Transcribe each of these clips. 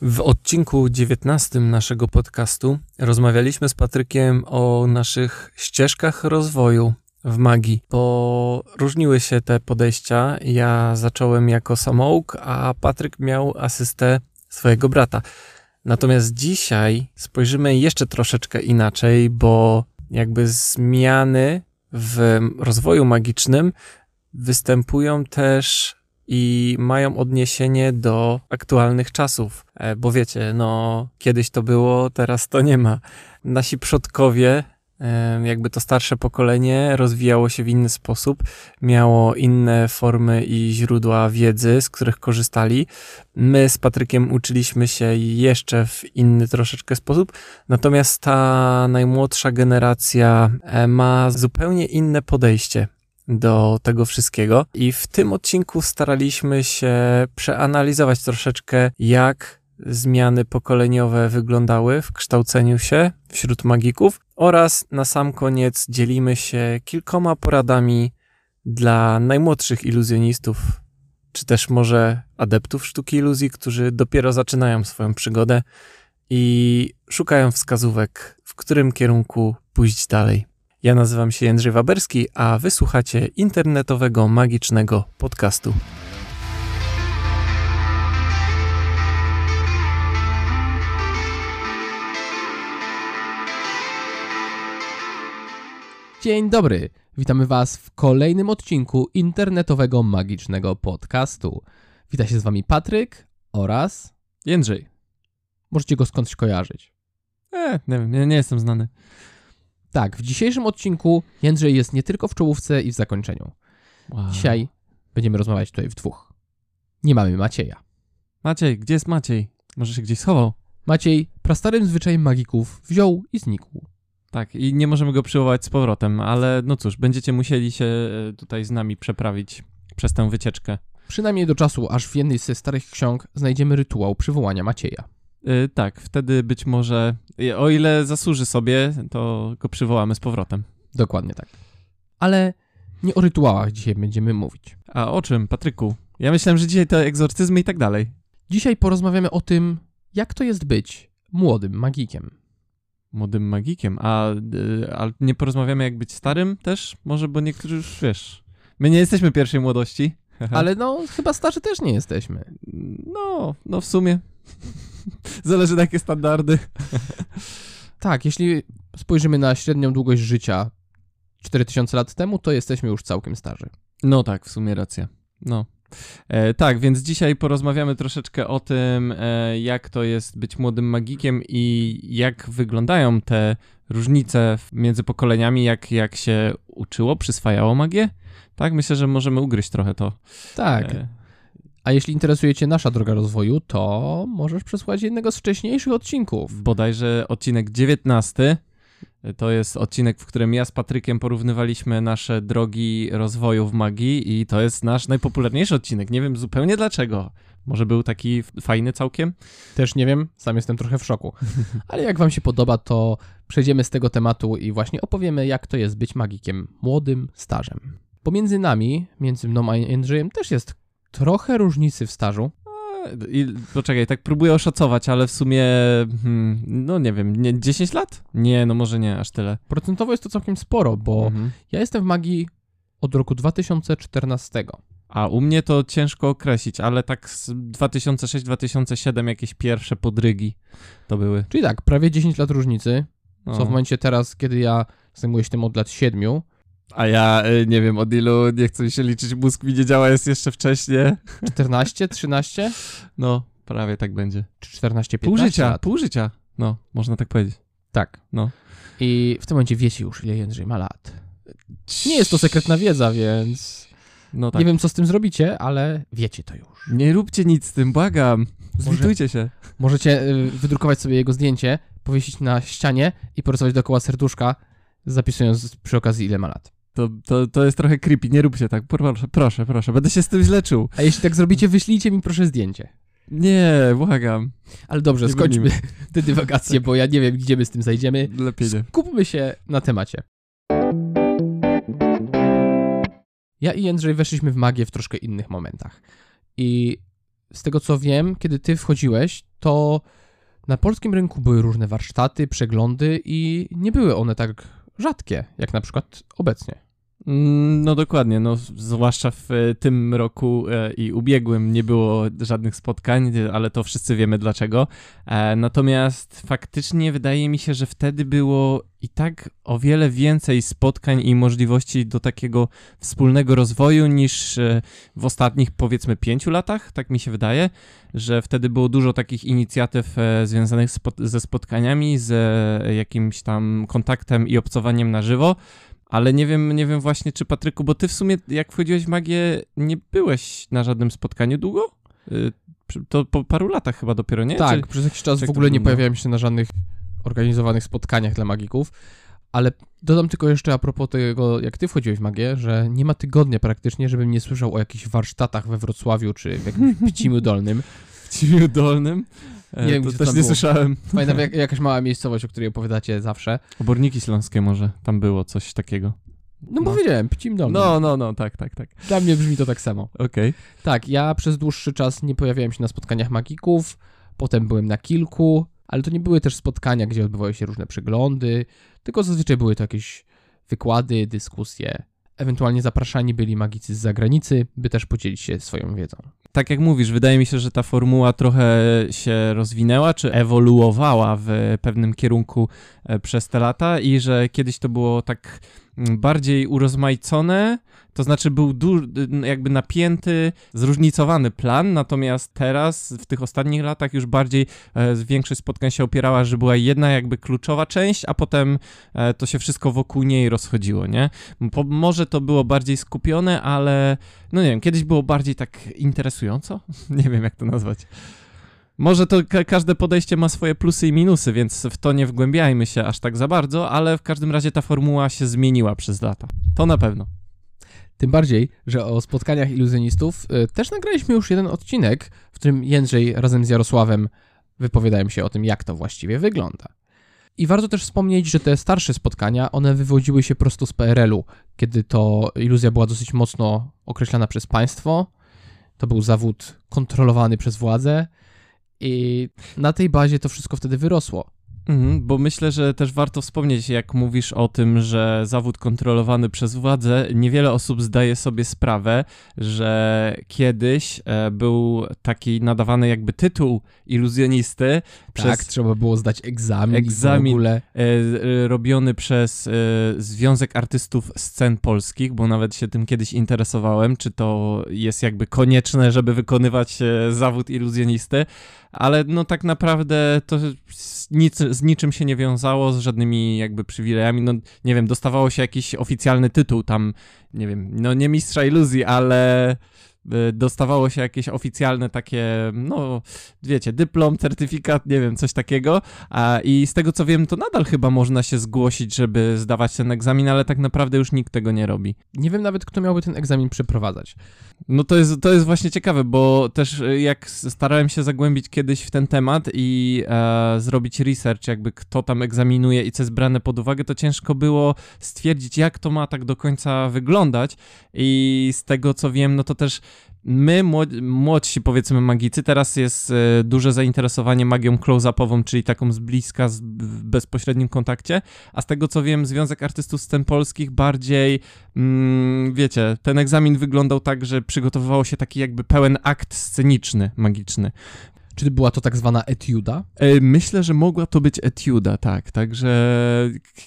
W odcinku 19 naszego podcastu rozmawialiśmy z Patrykiem o naszych ścieżkach rozwoju w magii, bo różniły się te podejścia. Ja zacząłem jako samouk, a Patryk miał asystę swojego brata. Natomiast dzisiaj spojrzymy jeszcze troszeczkę inaczej, bo jakby zmiany w rozwoju magicznym występują też i mają odniesienie do aktualnych czasów. E, bo wiecie, no kiedyś to było, teraz to nie ma. Nasi przodkowie, e, jakby to starsze pokolenie, rozwijało się w inny sposób, miało inne formy i źródła wiedzy, z których korzystali. My z Patrykiem uczyliśmy się jeszcze w inny troszeczkę sposób, natomiast ta najmłodsza generacja e, ma zupełnie inne podejście do tego wszystkiego. I w tym odcinku staraliśmy się przeanalizować troszeczkę, jak zmiany pokoleniowe wyglądały w kształceniu się wśród magików oraz na sam koniec dzielimy się kilkoma poradami dla najmłodszych iluzjonistów, czy też może adeptów sztuki iluzji, którzy dopiero zaczynają swoją przygodę i szukają wskazówek, w którym kierunku pójść dalej. Ja nazywam się Jędrzej Waberski, a wysłuchacie internetowego magicznego podcastu. Dzień dobry, witamy Was w kolejnym odcinku internetowego magicznego podcastu. Wita się z Wami Patryk oraz Jędrzej. Możecie go skądś kojarzyć. E, nie wiem, nie jestem znany. Tak, w dzisiejszym odcinku Jędrzej jest nie tylko w czołówce i w zakończeniu. Wow. Dzisiaj będziemy rozmawiać tutaj w dwóch. Nie mamy Macieja. Maciej, gdzie jest Maciej? Może się gdzieś schował? Maciej, prastarym zwyczajem magików, wziął i znikł. Tak, i nie możemy go przywołać z powrotem, ale no cóż, będziecie musieli się e, tutaj z nami przeprawić przez tę wycieczkę. Przynajmniej do czasu, aż w jednej ze starych ksiąg znajdziemy rytuał przywołania Macieja. Yy, tak, wtedy być może, y, o ile zasłuży sobie, to go przywołamy z powrotem. Dokładnie tak. Ale nie o rytuałach dzisiaj będziemy mówić. A o czym, Patryku? Ja myślałem, że dzisiaj to egzorcyzmy i tak dalej. Dzisiaj porozmawiamy o tym, jak to jest być młodym magikiem. Młodym magikiem, a, y, a nie porozmawiamy jak być starym też? Może, bo niektórzy już, wiesz, my nie jesteśmy pierwszej młodości. Ale no, chyba starzy też nie jesteśmy. No, no w sumie. Zależy na jakie standardy. Tak, jeśli spojrzymy na średnią długość życia 4000 lat temu, to jesteśmy już całkiem starzy. No tak, w sumie racja. No. E, tak, więc dzisiaj porozmawiamy troszeczkę o tym, e, jak to jest być młodym magikiem i jak wyglądają te różnice między pokoleniami, jak, jak się uczyło, przyswajało magię. Tak, myślę, że możemy ugryźć trochę to. Tak. E, A jeśli interesuje Cię nasza droga rozwoju, to możesz przesłuchać jednego z wcześniejszych odcinków. bodajże odcinek 19. To jest odcinek, w którym ja z Patrykiem porównywaliśmy nasze drogi rozwoju w magii i to jest nasz najpopularniejszy odcinek. Nie wiem zupełnie dlaczego. Może był taki fajny całkiem? Też nie wiem, sam jestem trochę w szoku. Ale jak Wam się podoba, to przejdziemy z tego tematu i właśnie opowiemy, jak to jest być magikiem młodym, starzem. Pomiędzy nami, między mną a Jędrzejem, też jest trochę różnicy w stażu. I, poczekaj, tak próbuję oszacować, ale w sumie, hmm, no nie wiem, nie, 10 lat? Nie, no może nie aż tyle. Procentowo jest to całkiem sporo, bo Mhm. ja jestem w magii od roku 2014. A u mnie to ciężko określić, ale tak z 2006-2007 jakieś pierwsze podrygi to były. Czyli tak, prawie 10 lat różnicy, No. co w momencie teraz, kiedy ja zajmuję się tym od lat 7, A ja y, nie wiem, od ilu nie chcę mi się liczyć, mózg mi nie działa, jest jeszcze wcześnie. 14, 13 No, prawie tak będzie. czy 14, 15 Pół życia, lat. pół życia. No, można tak powiedzieć. Tak. No. I w tym momencie wiecie już, ile Jędrzej ma lat. Nie jest to sekretna wiedza, więc No tak. nie wiem, co z tym zrobicie, ale wiecie to już. Nie róbcie nic z tym, błagam. Zwitujcie się. Możecie y, wydrukować sobie jego zdjęcie, powiesić na ścianie i porysować dookoła serduszka, zapisując przy okazji, ile ma lat. To, to, to jest trochę creepy, nie róbcie tak. Proszę, proszę, proszę. Będę się z tym źle czuł. A jeśli tak zrobicie, wyślijcie mi proszę zdjęcie. Nie, błagam. Ale dobrze, Nie skończmy te dywagacje, bo ja nie wiem, gdzie my z tym zajdziemy. Lepiej nie. Skupmy się na temacie. Ja i Jędrzej weszliśmy w magię w troszkę innych momentach. I z tego co wiem, kiedy ty wchodziłeś, to na polskim rynku były różne warsztaty, przeglądy i nie były one tak rzadkie, jak na przykład obecnie. Mm, no dokładnie, no zwłaszcza w e, tym roku e, i ubiegłym nie było żadnych spotkań, ale to wszyscy wiemy dlaczego. E, natomiast faktycznie wydaje mi się, że wtedy było i tak o wiele więcej spotkań i możliwości do takiego wspólnego rozwoju niż w ostatnich powiedzmy pięciu latach, tak mi się wydaje, że wtedy było dużo takich inicjatyw związanych ze spotkaniami, z jakimś tam kontaktem i obcowaniem na żywo. Ale nie wiem, nie wiem właśnie, czy Patryku, bo ty w sumie, jak wchodziłeś w magię, nie byłeś na żadnym spotkaniu długo? Y, to po paru latach chyba dopiero, nie? Tak, czy, przez jakiś czas w ogóle nie pojawiałem się na żadnych organizowanych spotkaniach dla magików, ale dodam tylko jeszcze a propos tego, jak ty wchodziłeś w magię, że nie ma tygodnia praktycznie, żebym nie słyszał o jakichś warsztatach we Wrocławiu czy w jakimś Pcimiu Dolnym. W Pcimiu Dolnym? Nie wiem, to też nie było. słyszałem. Pamiętam jak, jakaś mała miejscowość, o której opowiadacie zawsze. Oborniki Śląskie może, tam było coś takiego. No, no. powiedziałem, Pcim Dolny. No, no, no, tak, tak, tak. Dla mnie brzmi to tak samo. Okej. Okay. Tak, ja przez dłuższy czas nie pojawiałem się na spotkaniach magików, potem byłem na kilku, ale to nie były też spotkania, gdzie odbywały się różne przeglądy, tylko zazwyczaj były to jakieś wykłady, dyskusje. Ewentualnie zapraszani byli magicy z zagranicy, by też podzielić się swoją wiedzą tak jak mówisz, wydaje mi się, że ta formuła trochę się rozwinęła, czy ewoluowała w pewnym kierunku e, przez te lata i że kiedyś to było tak bardziej urozmaicone, to znaczy był jakby napięty, zróżnicowany plan, natomiast teraz w tych ostatnich latach już bardziej e, większość spotkań się opierała, że była jedna jakby kluczowa część, a potem e, to się wszystko wokół niej rozchodziło, nie? Po, może to było bardziej skupione, ale no nie wiem, kiedyś było bardziej tak interesująco? nie wiem jak to nazwać. Może to ka każde podejście ma swoje plusy i minusy, więc w to nie wgłębiajmy się aż tak za bardzo, ale w każdym razie ta formuła się zmieniła przez lata. To na pewno. Tym bardziej, że o spotkaniach iluzjonistów y, też nagraliśmy już jeden odcinek, w którym Jędrzej razem z Jarosławem wypowiadają się o tym, jak to właściwie wygląda. I warto też wspomnieć, że te starsze spotkania, one wywodziły się prosto z PRL-u, kiedy to iluzja była dosyć mocno określana przez państwo. To był zawód kontrolowany przez władzę i na tej bazie to wszystko wtedy wyrosło. Mhm, bo myślę, że też warto wspomnieć, jak mówisz o tym, że zawód kontrolowany przez władzę, niewiele osób zdaje sobie sprawę, że kiedyś e, był taki nadawany jakby tytuł iluzjonisty. Tak, przez trzeba było zdać egzamin. Egzamin w ogóle. E, e, robiony przez Związek Artystów Scen Polskich, bo nawet się tym kiedyś interesowałem, czy to jest jakby konieczne, żeby wykonywać zawód iluzjonisty ale no tak naprawdę to nic, z niczym się nie wiązało, z żadnymi jakby przywilejami, no nie wiem, dostawało się jakiś oficjalny tytuł tam, nie wiem, no nie mistrza iluzji, ale dostawało się jakieś oficjalne takie, no wiecie, dyplom, certyfikat, nie wiem, coś takiego. A, I z tego co wiem, to nadal chyba można się zgłosić, żeby zdawać ten egzamin, ale tak naprawdę już nikt tego nie robi. Nie wiem nawet, kto miałby ten egzamin przeprowadzać. No to jest, to jest właśnie ciekawe, bo też y, jak starałem się zagłębić kiedyś w ten temat i e, zrobić research, jakby kto tam egzaminuje i co jest brane pod uwagę, to ciężko było stwierdzić, jak to ma tak do końca wyglądać. I z tego co wiem, no to też my, młodsi powiedzmy magicy, teraz jest e, duże zainteresowanie magią close-upową, czyli taką z bliska, z, w bezpośrednim kontakcie, a z tego co wiem, Związek Artystów Scen Polskich bardziej, mm, wiecie, ten egzamin wyglądał tak, że przygotowywało się taki jakby pełen akt sceniczny, magiczny. Czy była to tak zwana etiuda? E, myślę, że mogła to być etiuda, tak. Także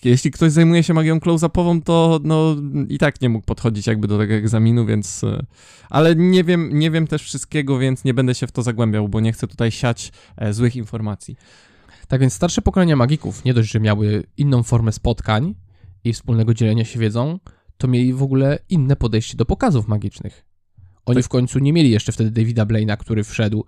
jeśli ktoś zajmuje się magią close-upową, to no i tak nie mógł podchodzić jakby do tego egzaminu, więc... E, ale nie wiem, nie wiem też wszystkiego, więc nie będę się w to zagłębiał, bo nie chcę tutaj siać e, złych informacji. Tak więc starsze pokolenia magików nie dość, że miały inną formę spotkań i wspólnego dzielenia się wiedzą, to mieli w ogóle inne podejście do pokazów magicznych. Oni tak. w końcu nie mieli jeszcze wtedy Davida Blaina, który wszedł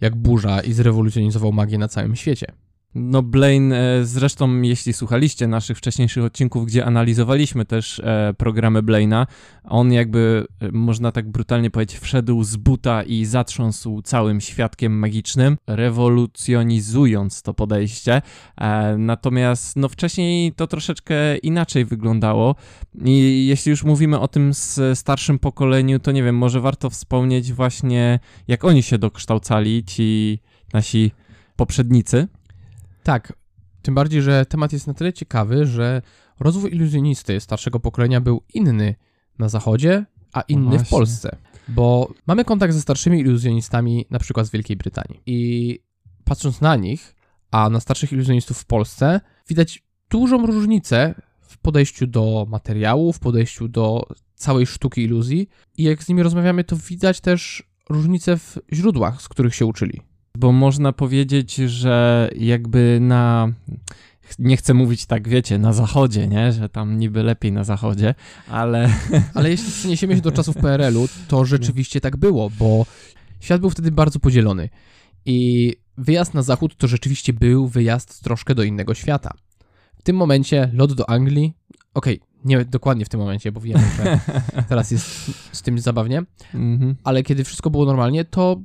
jak burza i zrewolucjonizował magię na całym świecie. No Blaine, e, zresztą jeśli słuchaliście naszych wcześniejszych odcinków, gdzie analizowaliśmy też e, programy Blaina, on jakby, e, można tak brutalnie powiedzieć, wszedł z buta i zatrząsł całym świadkiem magicznym, rewolucjonizując to podejście. Natomiast no wcześniej to troszeczkę inaczej wyglądało i jeśli już mówimy o tym starszym pokoleniu, to nie wiem, może warto wspomnieć właśnie jak oni się dokształcali, ci nasi poprzednicy. Tak, tym bardziej, że temat jest na tyle ciekawy, że rozwój iluzjonisty starszego pokolenia był inny na zachodzie, a inny właśnie. w Polsce. Bo mamy kontakt ze starszymi iluzjonistami, na przykład z Wielkiej Brytanii. I patrząc na nich, a na starszych iluzjonistów w Polsce, widać dużą różnicę w podejściu do materiału, w podejściu do całej sztuki iluzji. I jak z nimi rozmawiamy, to widać też różnice w źródłach, z których się uczyli. Bo można powiedzieć, że jakby na. Nie chcę mówić tak, wiecie, na zachodzie, nie? Że tam niby lepiej na zachodzie, ale. Ale jeśli przeniesiemy się do czasów PRL-u, to rzeczywiście tak było, bo świat był wtedy bardzo podzielony. I wyjazd na zachód to rzeczywiście był wyjazd troszkę do innego świata. W tym momencie lot do Anglii, okej, nie dokładnie w tym momencie, bo wiemy, że teraz jest z tym zabawnie, Mhm. ale kiedy wszystko było normalnie, to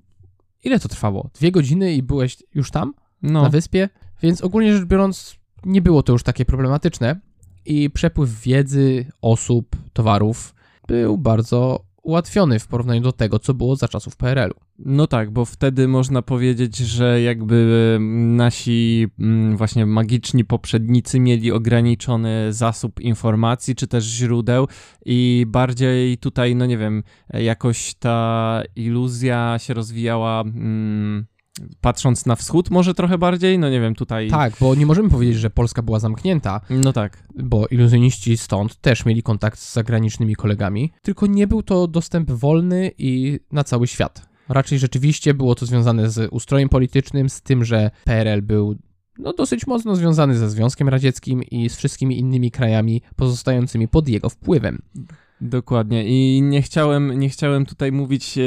ile to trwało? Dwie godziny i byłeś już tam, No, na wyspie? Więc ogólnie rzecz biorąc, nie było to już takie problematyczne i przepływ wiedzy, osób, towarów był bardzo ułatwiony w porównaniu do tego, co było za czasów PRL-u. no tak, bo wtedy można powiedzieć, że jakby nasi mm, właśnie magiczni poprzednicy mieli ograniczony zasób informacji czy też źródeł i bardziej tutaj, no nie wiem, jakoś ta iluzja się rozwijała. Mm, Patrząc na wschód, może trochę bardziej, no nie wiem, tutaj. Tak, bo nie możemy powiedzieć, że Polska była zamknięta, No tak. bo iluzjoniści stąd też mieli kontakt z zagranicznymi kolegami, tylko nie był to dostęp wolny i na cały świat. Raczej rzeczywiście było to związane z ustrojem politycznym, z tym, że PRL był no, dosyć mocno związany ze Związkiem Radzieckim i z wszystkimi innymi krajami pozostającymi pod jego wpływem. Dokładnie i nie chciałem, nie chciałem tutaj mówić, e,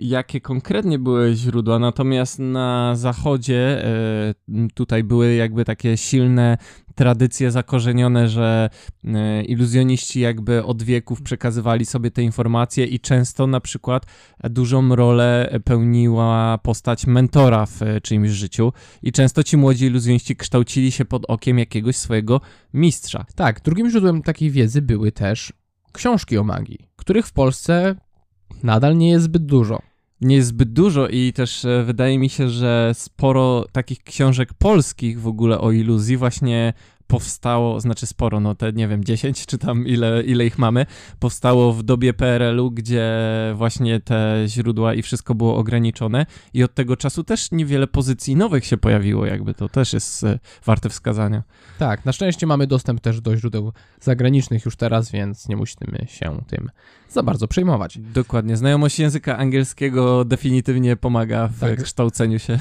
jakie konkretnie były źródła, natomiast na zachodzie e, tutaj były jakby takie silne tradycje zakorzenione, że e, iluzjoniści jakby od wieków przekazywali sobie te informacje i często na przykład dużą rolę pełniła postać mentora w czyimś życiu i często ci młodzi iluzjoniści kształcili się pod okiem jakiegoś swojego mistrza. Tak, drugim źródłem takiej wiedzy były też książki o magii, których w Polsce nadal nie jest zbyt dużo. nie jest zbyt dużo i też e, wydaje mi się, że sporo takich książek polskich w ogóle o iluzji właśnie powstało, znaczy sporo, no te nie wiem, 10 czy tam ile, ile ich mamy, powstało w dobie PRL-u, gdzie właśnie te źródła i wszystko było ograniczone i od tego czasu też niewiele pozycji nowych się pojawiło, jakby to też jest e, warte wskazania. Tak, na szczęście mamy dostęp też do źródeł zagranicznych już teraz, więc nie musimy się tym za bardzo przejmować. Dokładnie, znajomość języka angielskiego definitywnie pomaga w Tak. kształceniu się.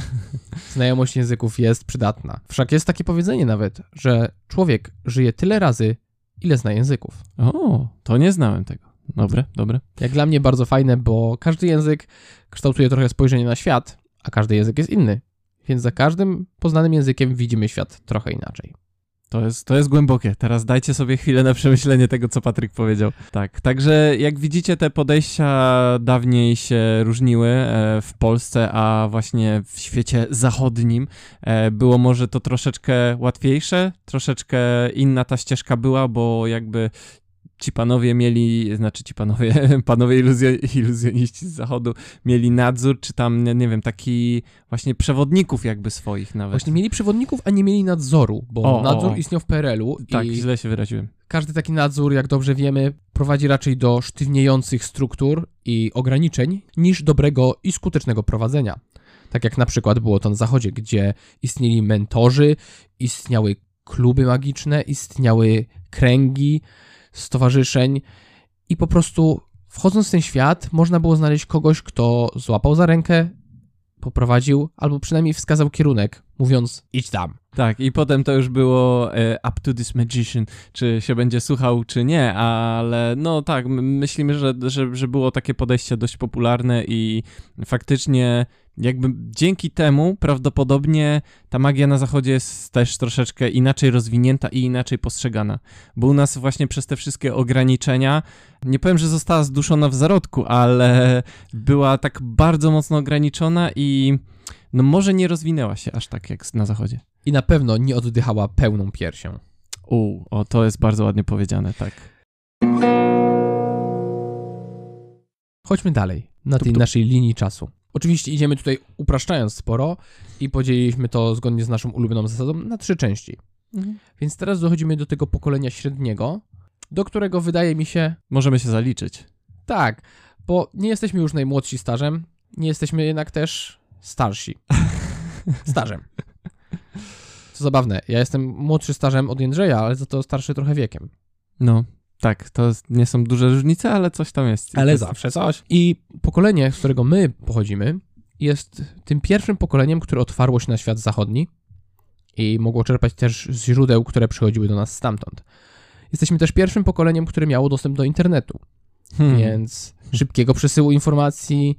Znajomość języków jest przydatna. Wszak jest takie powiedzenie nawet, że człowiek żyje tyle razy, ile zna języków. O, to nie znałem tego. Dobre, dobre. Jak dla mnie bardzo fajne, bo każdy język kształtuje trochę spojrzenie na świat, a każdy język jest inny. Więc za każdym poznanym językiem widzimy świat trochę inaczej. To jest, to jest głębokie. Teraz dajcie sobie chwilę na przemyślenie tego, co Patryk powiedział. Tak, także jak widzicie, te podejścia dawniej się różniły e, w Polsce, a właśnie w świecie zachodnim e, było może to troszeczkę łatwiejsze, troszeczkę inna ta ścieżka była, bo jakby ci panowie mieli, znaczy ci panowie, panowie iluzjo- iluzjoniści z zachodu mieli nadzór, czy tam, nie, wiem, taki właśnie przewodników jakby swoich nawet. Właśnie mieli przewodników, a nie mieli nadzoru, bo O, o, nadzór o. istniał w PRL-u Tak, i źle się wyraziłem. każdy taki nadzór, jak dobrze wiemy, prowadzi raczej do sztywniejących struktur i ograniczeń niż dobrego i skutecznego prowadzenia. Tak jak na przykład było to na Zachodzie, gdzie istnieli mentorzy, istniały kluby magiczne, istniały kręgi stowarzyszeń i po prostu wchodząc w ten świat można było znaleźć kogoś, kto złapał za rękę, poprowadził albo przynajmniej wskazał kierunek, mówiąc idź tam. Tak, i potem to już było e, up to this magician, czy się będzie słuchał, czy nie, ale no tak, myślimy, że, że, że było takie podejście dość popularne i faktycznie jakby dzięki temu prawdopodobnie ta magia na zachodzie jest też troszeczkę inaczej rozwinięta i inaczej postrzegana, bo u nas właśnie przez te wszystkie ograniczenia, nie powiem, że została zduszona w zarodku, ale była tak bardzo mocno ograniczona i no może nie rozwinęła się aż tak jak na zachodzie. I na pewno nie oddychała pełną piersią. U, o, to jest bardzo ładnie powiedziane, tak. Chodźmy dalej na tej Tup, tup. naszej linii czasu. Oczywiście idziemy tutaj upraszczając sporo i podzieliliśmy to zgodnie z naszą ulubioną zasadą na trzy części. Mhm. Więc teraz dochodzimy do tego pokolenia średniego, do którego wydaje mi się, Możemy się zaliczyć. tak, bo nie jesteśmy już najmłodsi stażem, nie jesteśmy jednak też starsi. Stażem. Co zabawne, ja jestem młodszy stażem od Jędrzeja, ale za to starszy trochę wiekiem. No, tak, to nie są duże różnice, ale coś tam jest. Ale zawsze coś. I pokolenie, z którego my pochodzimy, jest tym pierwszym pokoleniem, które otwarło się na świat zachodni i mogło czerpać też z źródeł, które przychodziły do nas stamtąd. Jesteśmy też pierwszym pokoleniem, które miało dostęp do internetu, Hmm. więc szybkiego przesyłu informacji,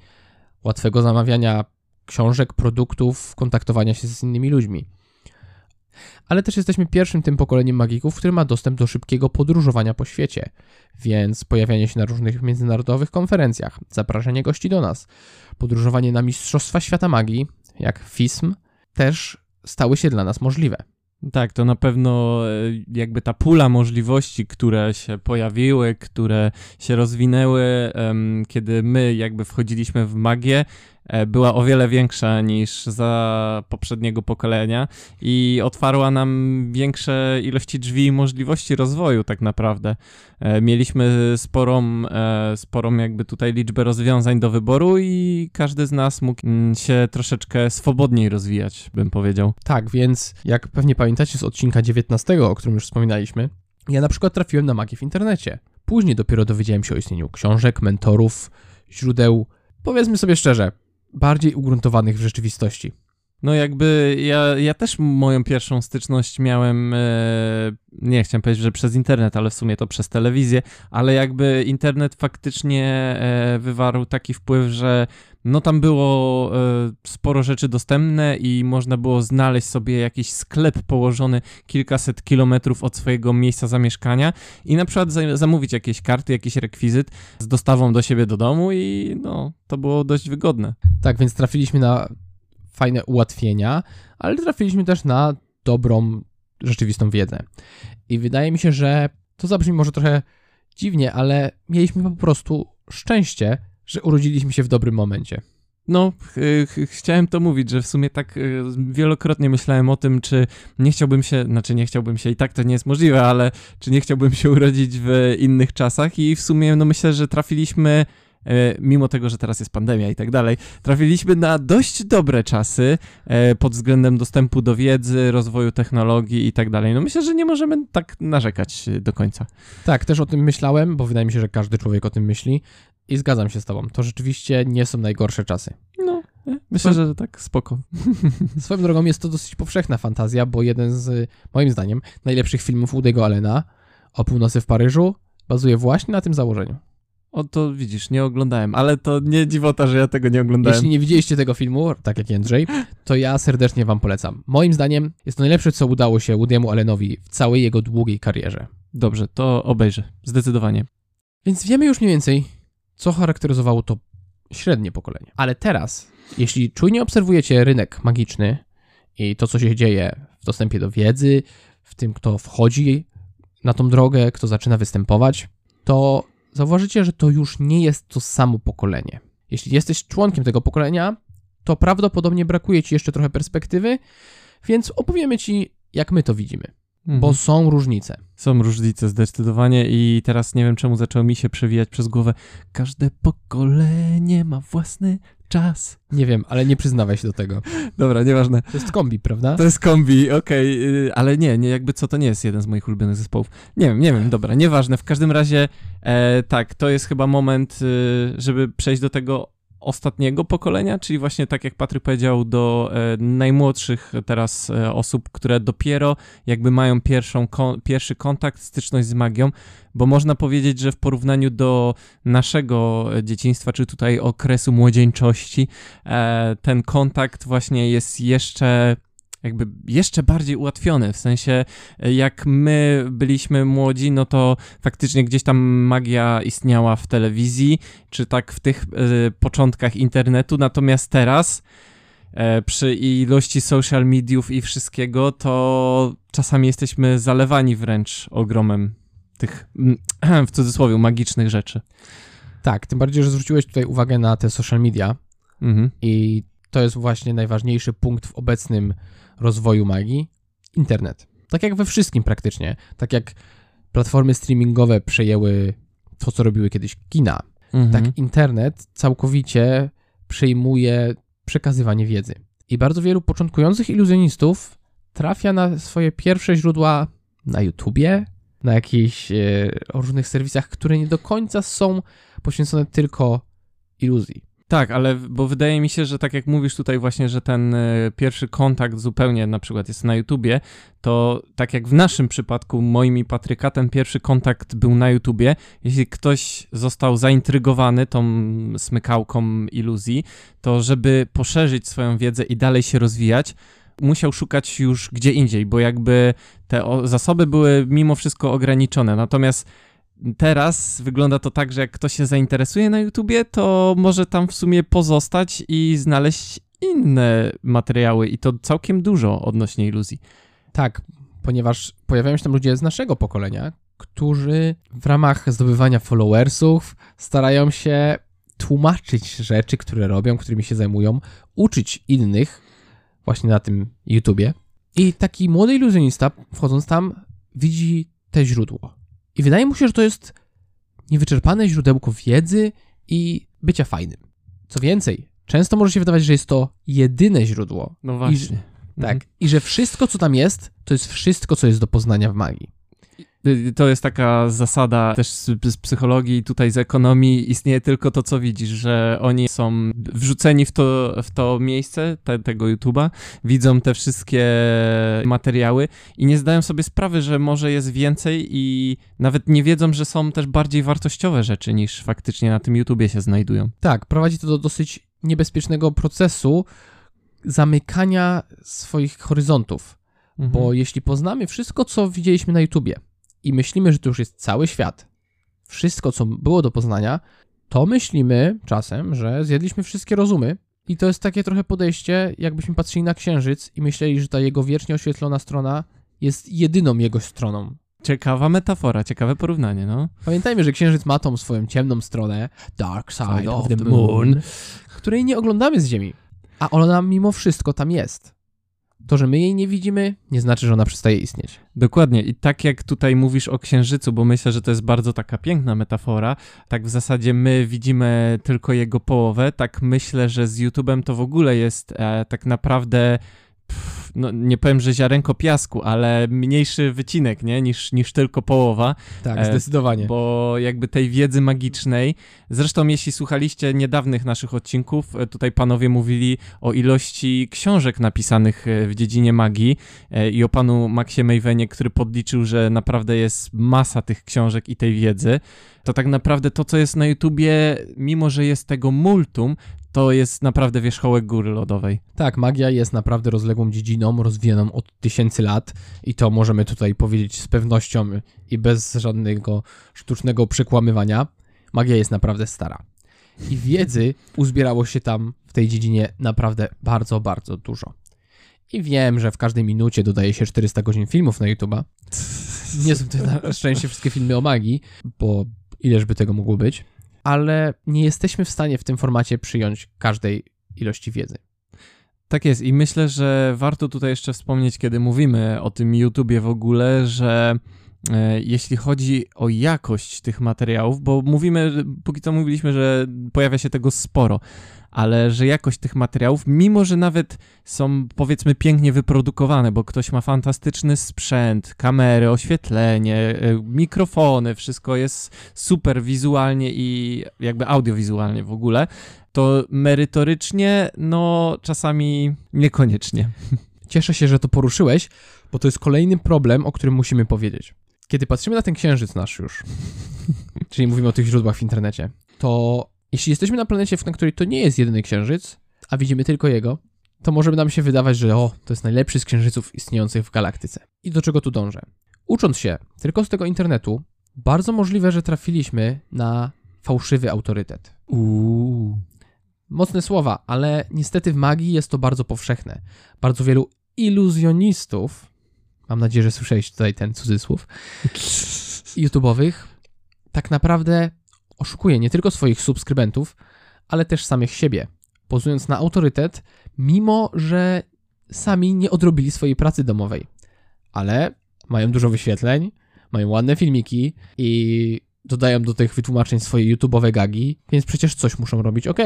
łatwego zamawiania książek, produktów, kontaktowania się z innymi ludźmi. Ale też jesteśmy pierwszym tym pokoleniem magików, który ma dostęp do szybkiego podróżowania po świecie, więc pojawianie się na różnych międzynarodowych konferencjach, zapraszanie gości do nas, podróżowanie na Mistrzostwa Świata Magii, jak FISM, też stały się dla nas możliwe. Tak, to na pewno e, jakby ta pula możliwości, które się pojawiły, które się rozwinęły, kiedy my jakby wchodziliśmy w magię, była o wiele większa niż za poprzedniego pokolenia i otwarła nam większe ilości drzwi i możliwości rozwoju tak naprawdę. E, Mieliśmy sporą, e, sporą jakby tutaj liczbę rozwiązań do wyboru i każdy z nas mógł mm, się troszeczkę swobodniej rozwijać, bym powiedział. Tak, więc jak pewnie pamiętacie z odcinka 19, o którym już wspominaliśmy, ja na przykład trafiłem na magię w internecie. Później dopiero dowiedziałem się o istnieniu książek, mentorów, źródeł, powiedzmy sobie szczerze, bardziej ugruntowanych w rzeczywistości. No jakby ja, ja też moją pierwszą styczność miałem, e, nie chciałem powiedzieć, że przez internet, ale w sumie to przez telewizję, ale jakby internet faktycznie e, wywarł taki wpływ, że no tam było e, sporo rzeczy dostępne i można było znaleźć sobie jakiś sklep położony kilkaset kilometrów od swojego miejsca zamieszkania i na przykład za, zamówić jakieś karty, jakiś rekwizyt z dostawą do siebie do domu i no to było dość wygodne. Tak, więc trafiliśmy na fajne ułatwienia, ale trafiliśmy też na dobrą, rzeczywistą wiedzę. I wydaje mi się, że to zabrzmi może trochę dziwnie, ale mieliśmy po prostu szczęście, że urodziliśmy się w dobrym momencie. No, ch- ch- chciałem to mówić, że w sumie tak y, wielokrotnie myślałem o tym, czy nie chciałbym się, znaczy nie chciałbym się, i tak to nie jest możliwe, ale czy nie chciałbym się urodzić w innych czasach i w sumie no myślę, że trafiliśmy, mimo tego, że teraz jest pandemia i tak dalej, trafiliśmy na dość dobre czasy e, pod względem dostępu do wiedzy, rozwoju technologii i tak dalej. No myślę, że nie możemy tak narzekać e, do końca. Tak, też o tym myślałem, bo wydaje mi się, że każdy człowiek o tym myśli i zgadzam się z tobą. To rzeczywiście nie są najgorsze czasy. No, e, myślę, że tak spoko. Swoją drogą jest to dosyć powszechna fantazja, bo jeden z, moim zdaniem, najlepszych filmów Woody'ego Allena o północy w Paryżu bazuje właśnie na tym założeniu. O to widzisz, nie oglądałem, ale to nie dziwota, że ja tego nie oglądałem. Jeśli nie widzieliście tego filmu, tak jak Jędrzej, to ja serdecznie wam polecam. Moim zdaniem jest to najlepsze, co udało się Woody'emu Allenowi w całej jego długiej karierze. Dobrze, to obejrzę. Zdecydowanie. Więc wiemy już mniej więcej, co charakteryzowało to średnie pokolenie. Ale teraz, jeśli czujnie obserwujecie rynek magiczny i to, co się dzieje w dostępie do wiedzy, w tym, kto wchodzi na tą drogę, kto zaczyna występować, to zauważycie, że to już nie jest to samo pokolenie. Jeśli jesteś członkiem tego pokolenia, to prawdopodobnie brakuje ci jeszcze trochę perspektywy, więc opowiemy ci, jak my to widzimy, Mhm. bo są różnice. Są różnice zdecydowanie i teraz nie wiem czemu zaczęło mi się przewijać przez głowę. Każde pokolenie ma własny czas. Nie wiem, ale nie przyznawaj się do tego. Dobra, nieważne. To jest kombi, prawda? To jest kombi, okej, yy, ale nie, nie, jakby co, to nie jest jeden z moich ulubionych zespołów. Nie wiem, nie wiem, dobra, nieważne. W każdym razie, e, tak, to jest chyba moment, y, żeby przejść do tego ostatniego pokolenia, czyli właśnie tak jak Patryk powiedział, do e, najmłodszych teraz e, osób, które dopiero jakby mają pierwszą, kon, pierwszy kontakt, styczność z magią, bo można powiedzieć, że w porównaniu do naszego dzieciństwa, czy tutaj okresu młodzieńczości, e, ten kontakt właśnie jest jeszcze jakby jeszcze bardziej ułatwiony, w sensie e, jak my byliśmy młodzi, no to faktycznie gdzieś tam magia istniała w telewizji, czy tak w tych e, początkach internetu, natomiast teraz e, przy ilości social mediów i wszystkiego, to czasami jesteśmy zalewani wręcz ogromem tych, w cudzysłowie, magicznych rzeczy. Tak, tym bardziej, że zwróciłeś tutaj uwagę na te social media, Mhm. I to jest właśnie najważniejszy punkt w obecnym rozwoju magii internet. Tak jak we wszystkim praktycznie. Tak jak platformy streamingowe przejęły to, co robiły kiedyś kina, Mhm. tak internet całkowicie przejmuje przekazywanie wiedzy. I bardzo wielu początkujących iluzjonistów trafia na swoje pierwsze źródła na YouTubie, na jakichś e, różnych serwisach, które nie do końca są poświęcone tylko iluzji. Tak, ale bo wydaje mi się, że tak jak mówisz tutaj właśnie, że ten e, pierwszy kontakt zupełnie na przykład jest na YouTubie, to tak jak w naszym przypadku, moim i Patryka, ten pierwszy kontakt był na YouTubie. Jeśli ktoś został zaintrygowany tą smykałką iluzji, to żeby poszerzyć swoją wiedzę i dalej się rozwijać, musiał szukać już gdzie indziej, bo jakby te zasoby były mimo wszystko ograniczone. Natomiast teraz wygląda to tak, że jak ktoś się zainteresuje na YouTubie, to może tam w sumie pozostać i znaleźć inne materiały i to całkiem dużo odnośnie iluzji. Tak, ponieważ pojawiają się tam ludzie z naszego pokolenia, którzy w ramach zdobywania followersów starają się tłumaczyć rzeczy, które robią, którymi się zajmują, uczyć innych właśnie na tym YouTubie. I taki młody iluzjonista, wchodząc tam, widzi te źródło. I wydaje mu się, że to jest niewyczerpane źródełko wiedzy i bycia fajnym. Co więcej, często może się wydawać, że jest to jedyne źródło, No właśnie. tak. Mhm. I że wszystko, co tam jest, to jest wszystko, co jest do poznania w magii. Y, To jest taka zasada też z, z psychologii, tutaj z ekonomii. Istnieje tylko to, co widzisz, że oni są wrzuceni w to, w to miejsce te, tego YouTube'a, widzą te wszystkie materiały i nie zdają sobie sprawy, że może jest więcej i nawet nie wiedzą, że są też bardziej wartościowe rzeczy niż faktycznie na tym YouTubie się znajdują. Tak, prowadzi to do dosyć niebezpiecznego procesu zamykania swoich horyzontów. Bo jeśli poznamy wszystko, co widzieliśmy na YouTubie i myślimy, że to już jest cały świat, wszystko, co było do poznania, to myślimy czasem, że zjedliśmy wszystkie rozumy. I to jest takie trochę podejście, jakbyśmy patrzyli na księżyc i myśleli, że ta jego wiecznie oświetlona strona jest jedyną jego stroną. Ciekawa metafora, ciekawe porównanie, no. Pamiętajmy, że księżyc ma tą swoją ciemną stronę, Dark Side of the Moon, której nie oglądamy z Ziemi. A ona mimo wszystko tam jest. To, że my jej nie widzimy, nie znaczy, że ona przestaje istnieć. Dokładnie. I tak jak tutaj mówisz o księżycu, bo myślę, że to jest bardzo taka piękna metafora, tak w zasadzie my widzimy tylko jego połowę, tak myślę, że z YouTube'em to w ogóle jest e, tak naprawdę. No, nie powiem, że ziarenko piasku, ale mniejszy wycinek, nie? Niż, niż tylko połowa. Tak, E, zdecydowanie. bo jakby tej wiedzy magicznej. Zresztą, jeśli słuchaliście niedawnych naszych odcinków, e, tutaj panowie mówili o ilości książek napisanych e, w dziedzinie magii i o panu Maxie Mavenie, który podliczył, że naprawdę jest masa tych książek i tej wiedzy. To tak naprawdę to, co jest na YouTubie, mimo że jest tego multum, to jest naprawdę wierzchołek góry lodowej. Tak, magia jest naprawdę rozległą dziedziną, rozwijaną od tysięcy lat i to możemy tutaj powiedzieć z pewnością i bez żadnego sztucznego przekłamywania. Magia jest naprawdę stara. I wiedzy uzbierało się tam w tej dziedzinie naprawdę bardzo, bardzo dużo. I wiem, że w każdej minucie dodaje się 400 godzin filmów na YouTube'a. Nie są to na szczęście wszystkie filmy o magii, bo ileż by tego mogło być. Ale nie jesteśmy w stanie w tym formacie przyjąć każdej ilości wiedzy. Tak jest i myślę, że warto tutaj jeszcze wspomnieć, kiedy mówimy o tym YouTubie w ogóle, że e, jeśli chodzi o jakość tych materiałów, bo mówimy, póki co mówiliśmy, że pojawia się tego sporo, ale że jakość tych materiałów, mimo że nawet są powiedzmy pięknie wyprodukowane, bo ktoś ma fantastyczny sprzęt, kamery, oświetlenie, e, mikrofony, wszystko jest super wizualnie i jakby audiowizualnie w ogóle, to merytorycznie, no czasami niekoniecznie. Cieszę się, że to poruszyłeś, bo to jest kolejny problem, o którym musimy powiedzieć. Kiedy patrzymy na ten księżyc nasz już, czyli mówimy o tych źródłach w internecie, to jeśli jesteśmy na planecie, na której to nie jest jedyny księżyc, a widzimy tylko jego, to może nam się wydawać, że o, to jest najlepszy z księżyców istniejących w galaktyce. I do czego tu dążę? Ucząc się tylko z tego internetu, bardzo możliwe, że trafiliśmy na fałszywy autorytet. Uuu. Mocne słowa, ale niestety w magii jest to bardzo powszechne. Bardzo wielu iluzjonistów, mam nadzieję, że słyszeliście tutaj ten cudzysłów, YouTube'owych, tak naprawdę oszukuje nie tylko swoich subskrybentów, ale też samych siebie. pozując na autorytet, mimo że sami nie odrobili swojej pracy domowej. Ale mają dużo wyświetleń, mają ładne filmiki i dodają do tych wytłumaczeń swoje YouTube'owe gagi, więc przecież coś muszą robić ok.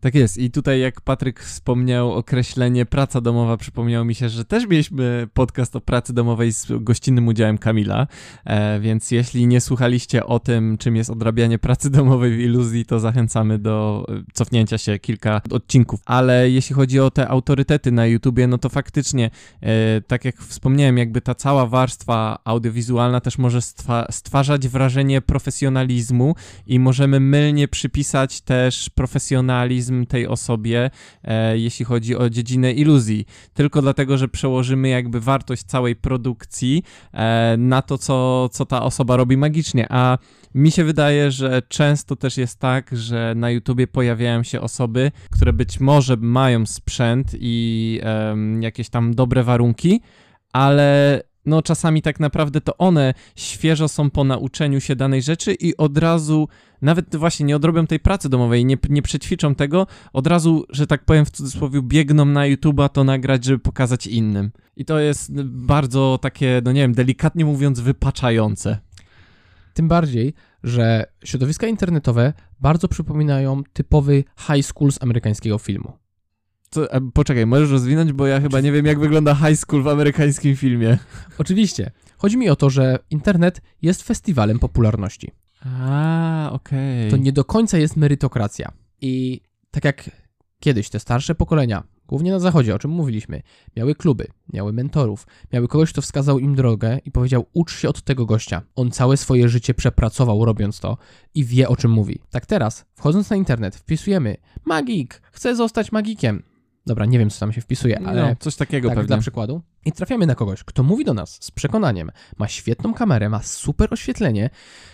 Tak jest. I tutaj, jak Patryk wspomniał określenie praca domowa, przypomniało mi się, że też mieliśmy podcast o pracy domowej z gościnnym udziałem Kamila. E, więc jeśli nie słuchaliście o tym, czym jest odrabianie pracy domowej w iluzji, to zachęcamy do e, cofnięcia się kilka odcinków. Ale jeśli chodzi o te autorytety na YouTubie, no to faktycznie, e, tak jak wspomniałem, jakby ta cała warstwa audiowizualna też może stwarzać wrażenie profesjonalizmu i możemy mylnie przypisać też profesjonalizm tej osobie, e, jeśli chodzi o dziedzinę iluzji. Tylko dlatego, że przełożymy jakby wartość całej produkcji e, na to, co, co ta osoba robi magicznie. A mi się wydaje, że często też jest tak, że na YouTubie pojawiają się osoby, które być może mają sprzęt i jakieś tam dobre warunki, ale no czasami tak naprawdę to one świeżo są po nauczeniu się danej rzeczy i od razu, nawet właśnie nie odrobią tej pracy domowej, nie, nie przećwiczą tego, od razu, że tak powiem w cudzysłowie, biegną na YouTube'a to nagrać, żeby pokazać innym. I to jest bardzo takie, no nie wiem, delikatnie mówiąc, wypaczające. Tym bardziej, że środowiska internetowe bardzo przypominają typowy high school z amerykańskiego filmu. Co, poczekaj, możesz rozwinąć, bo ja chyba nie wiem, jak wygląda high school w amerykańskim filmie. Oczywiście. Chodzi mi o to, że internet jest festiwalem popularności. A, okej. Okay. To nie do końca jest merytokracja. I tak jak kiedyś te starsze pokolenia, głównie na zachodzie, o czym mówiliśmy, miały kluby, miały mentorów, miały kogoś, kto wskazał im drogę i powiedział: ucz się od tego gościa. On całe swoje życie przepracował robiąc to i wie o czym mówi. Tak teraz, wchodząc na internet, wpisujemy magik, chcę zostać magikiem. Dobra, nie wiem, co tam się wpisuje, ale. No, coś takiego tak, pewnie. Dla przykładu. I trafiamy na kogoś, kto mówi do nas z przekonaniem, ma świetną kamerę, ma super oświetlenie